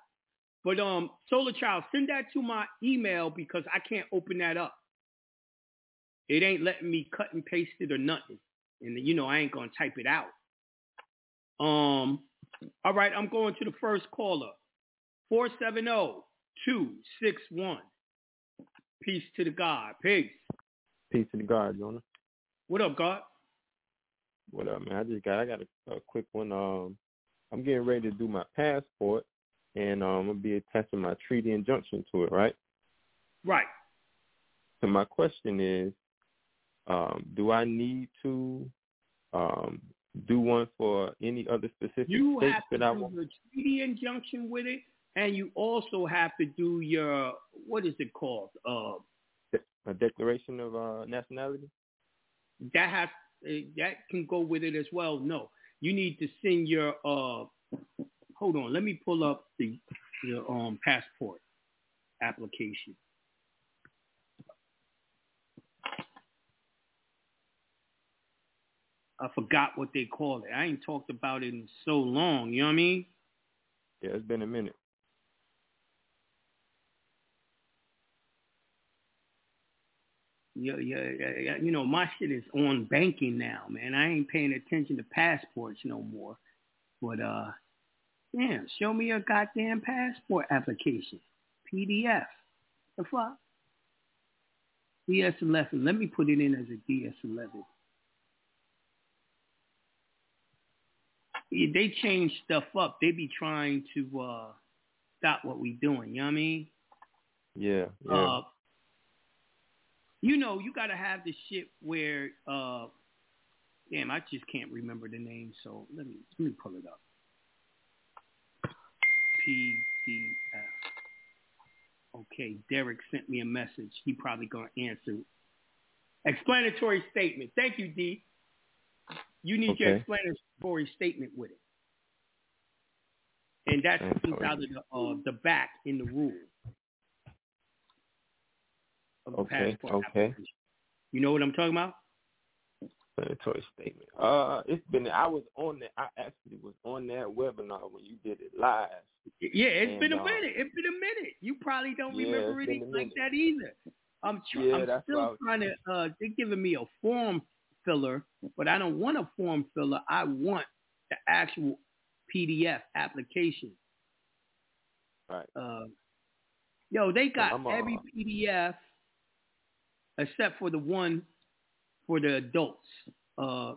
Speaker 7: But um, Solar Child, send that to my email because I can't open that up. It ain't letting me cut and paste it or nothing. And you know I ain't gonna type it out. Um, all right, I'm going to the first caller. 470-261. Peace to the God. Peace.
Speaker 9: Peace to the God, Jonah.
Speaker 7: What up, God?
Speaker 9: What up, man? I just got I got a, a quick one. Um, I'm getting ready to do my passport, and um, I'm gonna be attaching my treaty injunction to it, right?
Speaker 7: Right.
Speaker 9: So my question is, um, do I need to um, do one for any other specific
Speaker 7: you
Speaker 9: states
Speaker 7: have
Speaker 9: that
Speaker 7: to
Speaker 9: I
Speaker 7: do
Speaker 9: want?
Speaker 7: the treaty injunction with it, and you also have to do your what is it called? Uh,
Speaker 9: a declaration of uh, nationality.
Speaker 7: That has uh, that can go with it as well. No, you need to send your uh hold on, let me pull up the your um passport application. I forgot what they call it. I ain't talked about it in so long, you know what I mean?
Speaker 9: Yeah, it's been a minute.
Speaker 7: Yeah, yeah, you know, my shit is on banking now, man. I ain't paying attention to passports no more. But uh, damn, show me your goddamn passport application, PDF. The fuck? DS11. Let me put it in as a DS11. They change stuff up. They be trying to uh, stop what we doing. You know what I mean?
Speaker 9: Yeah. yeah.
Speaker 7: Uh, you know, you gotta have the shit where uh damn, I just can't remember the name, so let me let me pull it up. PDF. Okay, Derek sent me a message. He probably gonna answer. Explanatory statement. Thank you, D. You need
Speaker 9: okay.
Speaker 7: your explanatory statement with it. And that's out of the, uh, the back in the rule of the
Speaker 9: okay,
Speaker 7: passport
Speaker 9: okay.
Speaker 7: You know what I'm talking about?
Speaker 9: Explanatory statement. Uh, it's been. I was on that. I actually was on that webinar when you did it live.
Speaker 7: Yeah, it's
Speaker 9: and,
Speaker 7: been a
Speaker 9: uh,
Speaker 7: minute. It's been a minute. You probably don't
Speaker 9: yeah,
Speaker 7: remember anything like that either. I'm, tr-
Speaker 9: Yeah,
Speaker 7: I'm still trying to. Uh, they're giving me a form filler, but I don't want a form filler. I want the actual PDF application.
Speaker 9: Right.
Speaker 7: Uh, yo, they got
Speaker 9: uh,
Speaker 7: every PDF except for the one for the adults. Uh,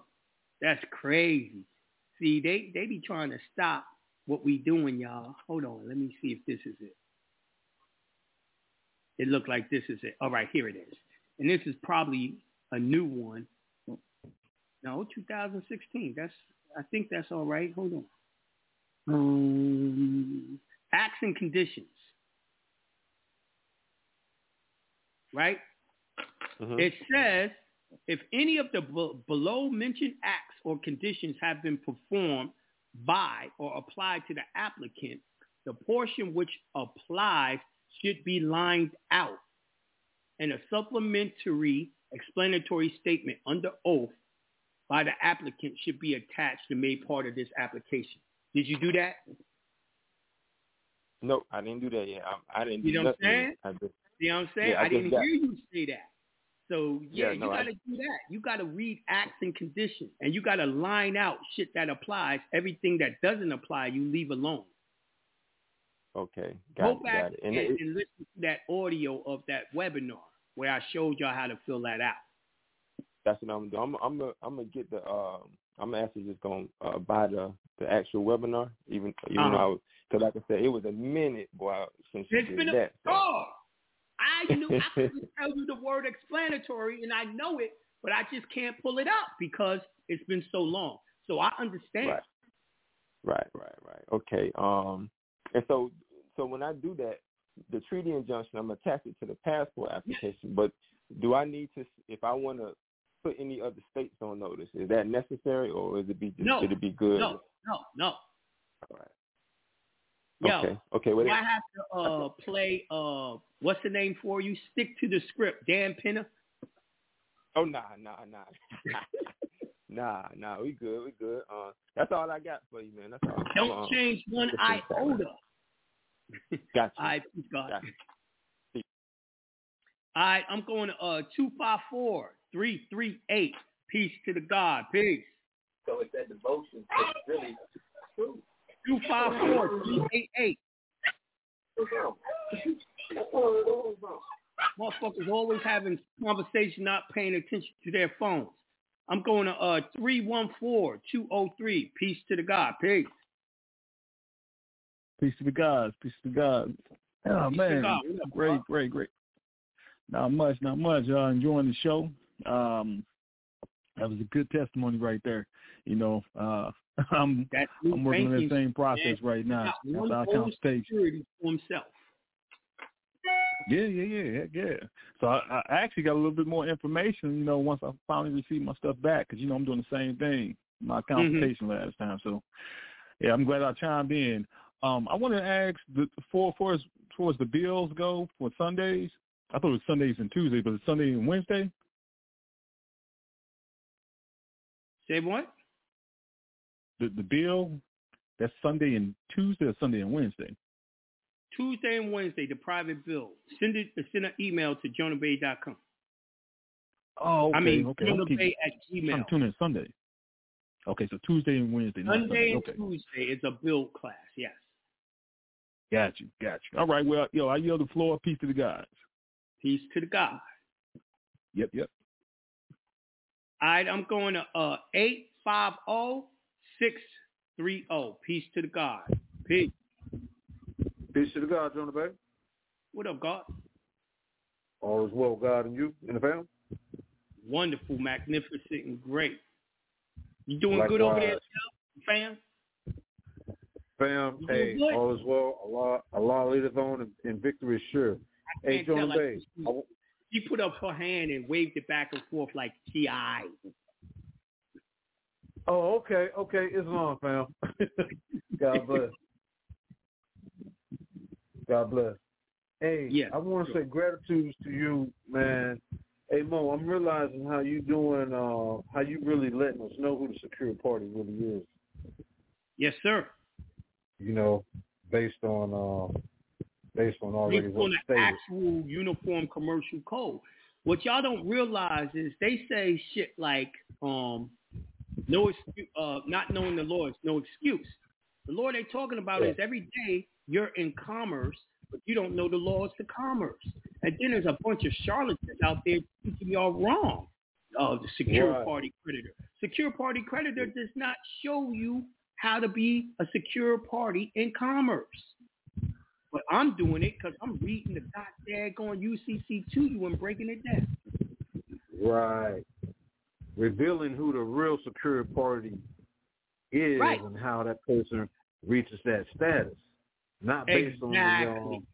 Speaker 7: that's crazy. See, they they be trying to stop what we doing, y'all. Hold on, let me see if this is it. It looked like this is it. All right, here it is. And this is probably a new one. No, 2016. That's I think that's all right. Hold on. Um, acts and conditions. Right?
Speaker 9: Mhm.
Speaker 7: It says if any of the b- below mentioned acts or conditions have been performed by or applied to the applicant, the portion which applies should be lined out and a supplementary explanatory statement under oath by the applicant should be attached and made part of this application. Did you do that?
Speaker 9: Nope, I didn't do that yet. I, I didn't.
Speaker 7: You
Speaker 9: do
Speaker 7: know what I'm saying?
Speaker 9: I just,
Speaker 7: See what I'm saying?
Speaker 9: Yeah, I
Speaker 7: I, didn't
Speaker 9: got-
Speaker 7: hear you say that. So yeah,
Speaker 9: Yeah, no,
Speaker 7: you got to do that. You got to read acts and conditions, and you got to line out shit that applies. Everything that doesn't apply, you leave alone.
Speaker 9: okay,
Speaker 7: Go
Speaker 9: got it,
Speaker 7: back
Speaker 9: got it.
Speaker 7: and,
Speaker 9: And it,
Speaker 7: and listen to that audio of that webinar where I showed y'all how to fill that out.
Speaker 9: that's what I'm doing. I'm, I'm, gonna, I'm gonna get the. Um, I'm actually just gonna uh, buy the the actual webinar, even even
Speaker 7: Uh-huh.
Speaker 9: though, because like I said, it was a minute, boy, since you
Speaker 7: It's
Speaker 9: did
Speaker 7: been a
Speaker 9: that. so-
Speaker 7: oh, I knew I could tell you the word explanatory, and I know it, but I just can't pull it up because it's been so long. So I understand.
Speaker 9: Right. Right, right, right. Okay. Um, and so, so when I do that, the treaty injunction, I'm attached it to the passport application. But do I need to, if I want to put any other states on notice, is that necessary, or is it be
Speaker 7: No.
Speaker 9: should it be good?
Speaker 7: No, no, no.
Speaker 9: All right.
Speaker 7: Yo,
Speaker 9: Okay. Okay. Well,
Speaker 7: do I have to uh, play uh, what's the name for you? Stick to the script, Dan Pinner.
Speaker 9: oh nah, nah, nah, nah, nah. We good. We good. Uh, that's all I got for you, man. That's all.
Speaker 7: Don't
Speaker 9: Uh,
Speaker 7: change one iota.
Speaker 9: Got you.
Speaker 7: All right, peace God.
Speaker 9: Got.
Speaker 7: All right, I'm going to uh, 254-338. Peace to the God. Peace.
Speaker 10: So it's that devotion. It's really true.
Speaker 7: 254-388. Motherfuckers always having conversation, not paying attention to their phones. I'm going to uh 314-203. Peace to the God. Peace.
Speaker 11: Peace to the gods. Peace to the gods. Oh
Speaker 7: Peace
Speaker 11: man,
Speaker 7: God.
Speaker 11: Great, great, great. Not much, not much. Uh, enjoying the show. Um, that was a good testimony right there. You know, uh, I'm I'm working on that
Speaker 7: thinking.
Speaker 11: same process right now. That's our consultation.
Speaker 7: for himself.
Speaker 11: Yeah, yeah, yeah, yeah. So I, I actually got a little bit more information, you know, once I finally received my stuff back, because you know I'm doing the same thing, my
Speaker 7: Mm-hmm.
Speaker 11: last time. So yeah, I'm glad I chimed in. Um, I want to ask the for for as far as the bills go for Sundays. I thought it was Sundays and Tuesdays, but it's Sunday and Wednesday.
Speaker 7: Say what?
Speaker 11: The the bill that's Sunday and Tuesday or Sunday and Wednesday.
Speaker 7: Tuesday and Wednesday, the private bill. Send it. Send an email to jonahbey.com.
Speaker 11: Oh, okay,
Speaker 7: I mean,
Speaker 11: okay.
Speaker 7: Jonahbey at
Speaker 11: I'm
Speaker 7: Gmail.
Speaker 11: tuning in Sunday. Okay, so Tuesday and Wednesday. not
Speaker 7: Sunday and
Speaker 11: Okay.
Speaker 7: Tuesday is a bill class. Yes.
Speaker 11: Got you, got you. All right, well, yo, I yield the floor. Peace to the guys.
Speaker 7: Peace to the God.
Speaker 11: Yep, yep.
Speaker 7: All right, I'm going to uh eight five zero six three zero. Peace to the God. Peace.
Speaker 12: Peace to the God, Jonah Bey.
Speaker 7: What up, God?
Speaker 12: All is well, God, and you and the family.
Speaker 7: Wonderful, magnificent, and great. You doing good over there,
Speaker 12: Likewise.
Speaker 7: fam?
Speaker 12: Fam,
Speaker 7: You
Speaker 12: hey, all is well. Allah, Allah leadeth on, and, and victory is sure. Hey, Jonah Bey.
Speaker 7: she- She put up her hand and waved it back and forth like T.I.
Speaker 12: oh, okay, okay. It's on, fam. God bless. God bless. Hey,
Speaker 7: Yeah,
Speaker 12: I want to say gratitude to you, man. Hey Mo, I'm realizing how you doing. Uh, how you really letting us know who the secure party really is.
Speaker 7: Yes, sir.
Speaker 12: You know, based on uh, based on already
Speaker 7: Based on the actual uniform commercial code. What y'all don't realize is they say shit like um no excuse, uh not knowing the law is no excuse. The law they're talking about
Speaker 12: Yeah.
Speaker 7: is every day you're in commerce, but you don't know the laws to commerce. And then there's a bunch of charlatans out there teaching y'all wrong. Uh, the secure
Speaker 12: Right.
Speaker 7: party creditor. Secure party creditor does not show you how to be a secure party in commerce. But I'm doing it because I'm reading the goddamn on UCC to you and breaking it down.
Speaker 12: Right. Revealing who the real secure party is
Speaker 7: Right.
Speaker 12: and how that person reaches that status. Not based on the um,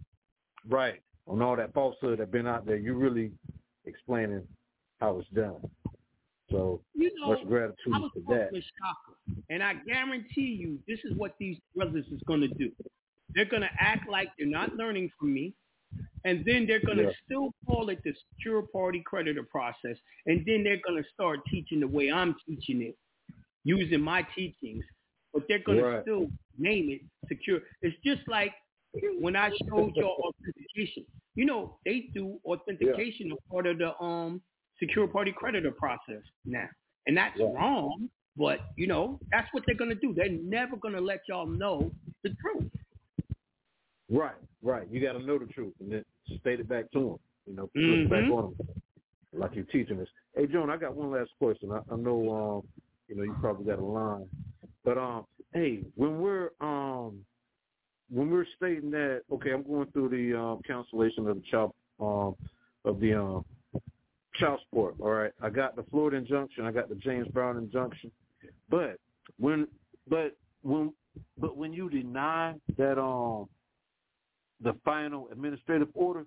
Speaker 12: right. On all that falsehood that been out there. You really explaining how it's done. So
Speaker 7: You know,
Speaker 12: much gratitude
Speaker 7: I was
Speaker 12: for that.
Speaker 7: Shaka, and I guarantee you this is what these brothers is going to do. They're going to act like they're not learning from me, and then they're going to
Speaker 12: Yeah.
Speaker 7: still call it the secure party creditor process, and then they're going to start teaching the way I'm teaching it, using my teachings, but they're going
Speaker 12: Right.
Speaker 7: to still name it secure. It's just like when I showed your authentication. You know, they do authentication yeah. as part of the um secure party creditor process now. And that's yeah. wrong, but you know, that's what they're gonna do. They're never gonna let y'all know the truth.
Speaker 12: Right, right. You got to know the truth and then state it back to them. You know, mm-hmm. it back on them, like you're teaching us. Hey, Joan, I got one last question. I, I know, um, you know, you probably got a line, but um, hey, when we're um, when we're stating that, okay, I'm going through the um, cancellation of the child um, of the um, child support. All right, I got the Florida injunction, I got the James Brown injunction, but when but when but when you deny that um the final administrative order,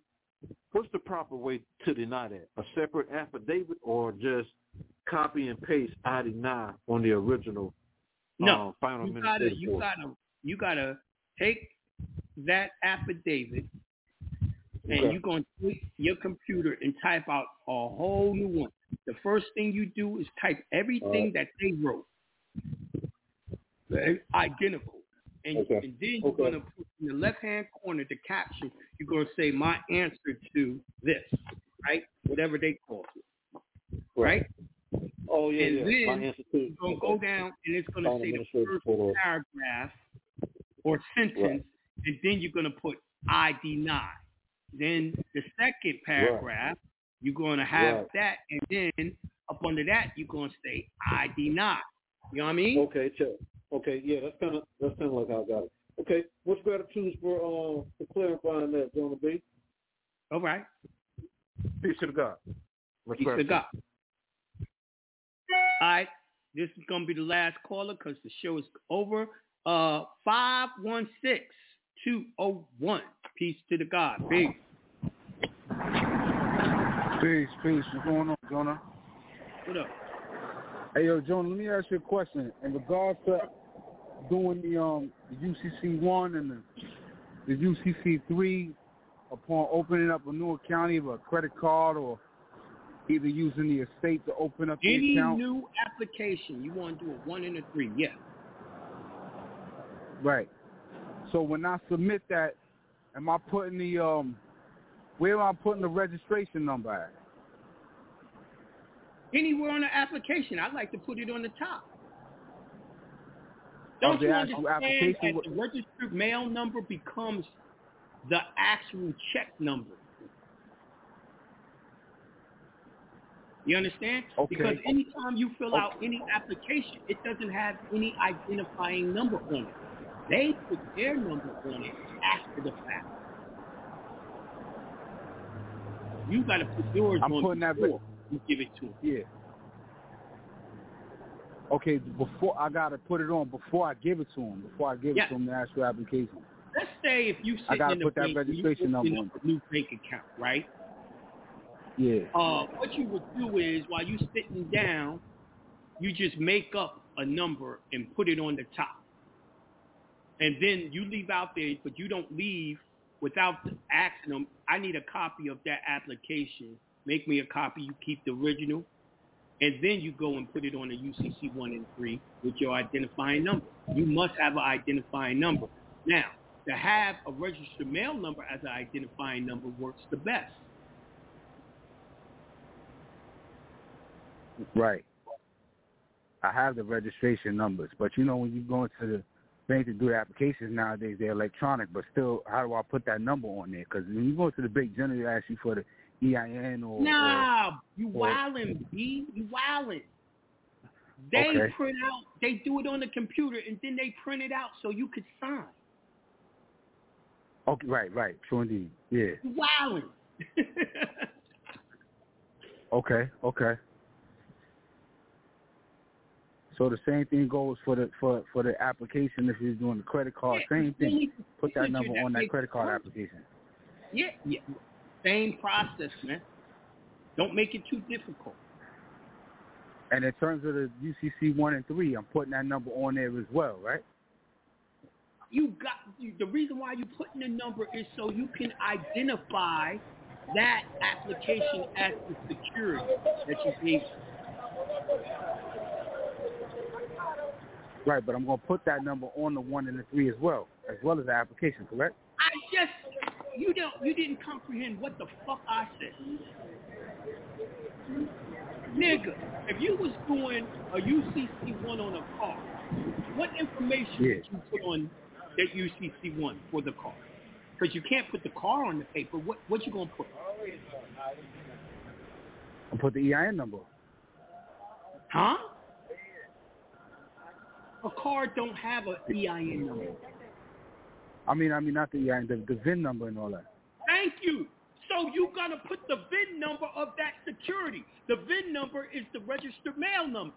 Speaker 12: what's the proper way to deny that? A separate affidavit or just copy and paste I deny on the original
Speaker 7: no,
Speaker 12: uh, final
Speaker 7: you
Speaker 12: administrative
Speaker 7: gotta, you
Speaker 12: order?
Speaker 7: gotta you gotta take that affidavit and
Speaker 12: Okay.
Speaker 7: you're going to take your computer and type out a whole new one. The first thing you do is type everything that they wrote, identical, and,
Speaker 12: Okay.
Speaker 7: and then you're
Speaker 12: Okay.
Speaker 7: going to put in the left-hand corner the caption. You're going to say my answer to this, right? Whatever they call it, right?
Speaker 12: Oh yeah,
Speaker 7: and
Speaker 12: yeah.
Speaker 7: then
Speaker 12: My answer to
Speaker 7: you're going to go down and it's going to say the first paragraph or sentence, and then you're going to put I deny. Then the second paragraph, you're going to have
Speaker 12: Right.
Speaker 7: that, and then up under that, you're going to say I deny. You know what I mean?
Speaker 12: Okay, check. Okay, yeah, that's kind of that's kind of like how I got it. Okay, what's gratitude for uh for clarifying that, Jonah Bey?
Speaker 7: All right.
Speaker 12: Peace to the God. Much
Speaker 7: Peace to
Speaker 12: gratitude.
Speaker 7: God. All right. This is going to be the last caller because the show is over. Uh, 516-201. Peace to the God. Peace.
Speaker 13: Peace, peace. What's going on, Jonah?
Speaker 7: What up?
Speaker 13: Hey, yo, Jonah, let me ask you a question. In regards to doing the um the UCC one and the the UCC three, upon opening up a new account, either a credit card or either using the estate to open up the
Speaker 7: Any
Speaker 13: account.
Speaker 7: new application, you want to do a one and a three. Yeah.
Speaker 13: Right. So when I submit that, am I putting the um where am I putting the registration number at?
Speaker 7: Anywhere on the application, I'd like to put it on the top.
Speaker 13: Of
Speaker 7: Don't
Speaker 13: the
Speaker 7: you
Speaker 13: actual
Speaker 7: understand
Speaker 13: application?
Speaker 7: that the registered mail number becomes the actual check number? You understand?
Speaker 13: Okay.
Speaker 7: Because anytime you fill out any application, it doesn't have any identifying number on it. They put their number on it after the fact. You got to put yours
Speaker 13: I'm
Speaker 7: on
Speaker 13: putting that
Speaker 7: before you give it to them.
Speaker 13: Yeah. Okay, before I gotta put it on before I give it to him. Before I give
Speaker 7: Yeah.
Speaker 13: it to him, the actual application.
Speaker 7: Let's say if you
Speaker 13: I gotta
Speaker 7: in the
Speaker 13: put that registration number
Speaker 7: a new bank account, right?
Speaker 13: Yeah.
Speaker 7: uh, what you would do is while you're sitting down, you just make up a number and put it on the top. And then you leave out there, but you don't leave without asking them, I need a copy of that application. Make me a copy. You keep the original. And then you go and put it on a UCC 1 and 3 with your identifying number. You must have an identifying number. Now, to have a registered mail number as an identifying number works the best.
Speaker 13: Right. I have the registration numbers, but you know when you go into the bank to do the applications nowadays, they're electronic. But still, how do I put that number on there? Because when you go to the bank, generally they ask you for the EIN or
Speaker 7: Nah, you
Speaker 13: or-
Speaker 7: wildin', B. You wildin'. They
Speaker 13: Okay.
Speaker 7: print out, they do it on the computer, and then they print it out so you could sign.
Speaker 13: Okay, right, right, true indeed. Yeah.
Speaker 7: You wildin'.
Speaker 13: Okay, okay. So the same thing goes for the for for the application if you're doing the credit card.
Speaker 7: Yeah,
Speaker 13: Same thing. Put that number on that credit card application.
Speaker 7: yeah, yeah. Same process, man. Don't make it too difficult.
Speaker 13: And in terms of the UCC one and three, I'm putting that number on there as well, right?
Speaker 7: You got you, the reason why you putting the number is so you can identify that application as the security that you need.
Speaker 13: Right, but I'm going to put that number on the one and the three as well, as well as the application, correct?
Speaker 7: You don't you didn't comprehend what the fuck I said. Nigga, if you was doing a UCC one on a car, what information
Speaker 13: yeah.
Speaker 7: did you put on that UCC one for the car? Because you can't put the car on the paper. What what you gonna put?
Speaker 13: I put the EIN number.
Speaker 7: Huh? A car don't have an EIN number.
Speaker 13: I mean, I mean not the EIN, the, the VIN number and all that.
Speaker 7: Thank you. So you gotta put the VIN number of that security. The VIN number is the registered mail number.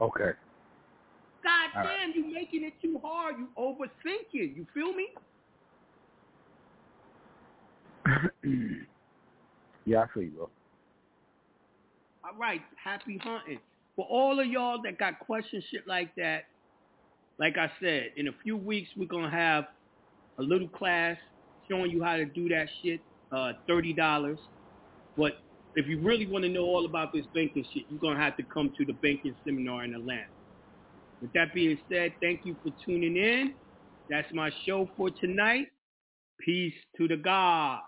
Speaker 13: Okay.
Speaker 7: God
Speaker 13: All
Speaker 7: damn, you making it too hard. You overthinking. You feel me?
Speaker 13: yeah, I feel you, bro.
Speaker 7: All right, happy hunting. For all of y'all that got questions, shit like that, like I said, in a few weeks we're gonna have a little class showing you how to do that shit, uh, thirty dollars. But if you really want to know all about this banking shit, you're gonna have to come to the banking seminar in Atlanta. With that being said, thank you for tuning in. That's my show for tonight. Peace to the God.